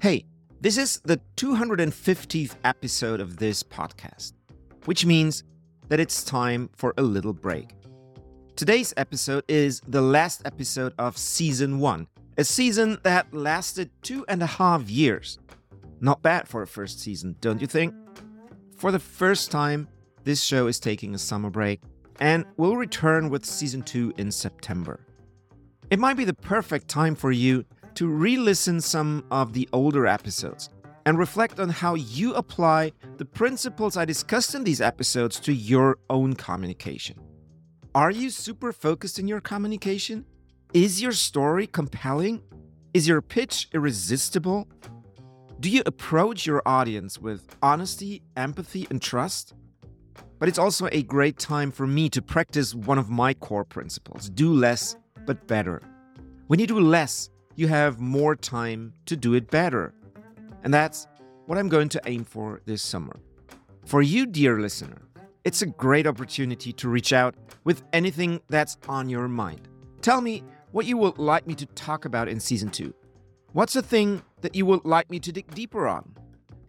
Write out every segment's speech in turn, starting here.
Hey, this is the 250th episode of this podcast, which means that it's time for a little break. Today's episode is the last episode of season one, a season that lasted two and a half years. Not bad for a first season, don't you think? For the first time, this show is taking a summer break and will return with season two in September. It might be the perfect time for you to re listen some of the older episodes and reflect on how you apply the principles I discussed in these episodes to your own communication. Are you super focused in your communication? Is your story compelling? Is your pitch irresistible? Do you approach your audience with honesty, empathy, and trust? But it's also a great time for me to practice one of my core principles do less, but better. When you do less, you have more time to do it better. And that's what I'm going to aim for this summer. For you, dear listener, it's a great opportunity to reach out with anything that's on your mind. Tell me what you would like me to talk about in season two. What's a thing that you would like me to dig deeper on?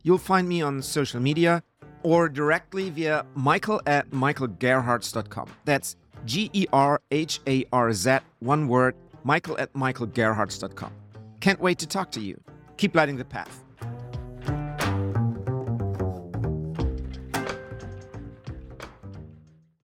You'll find me on social media or directly via michael at michaelgerharz.com. That's G E R H A R Z, one word, michael at michaelgerharz.com. Can't wait to talk to you. Keep lighting the path.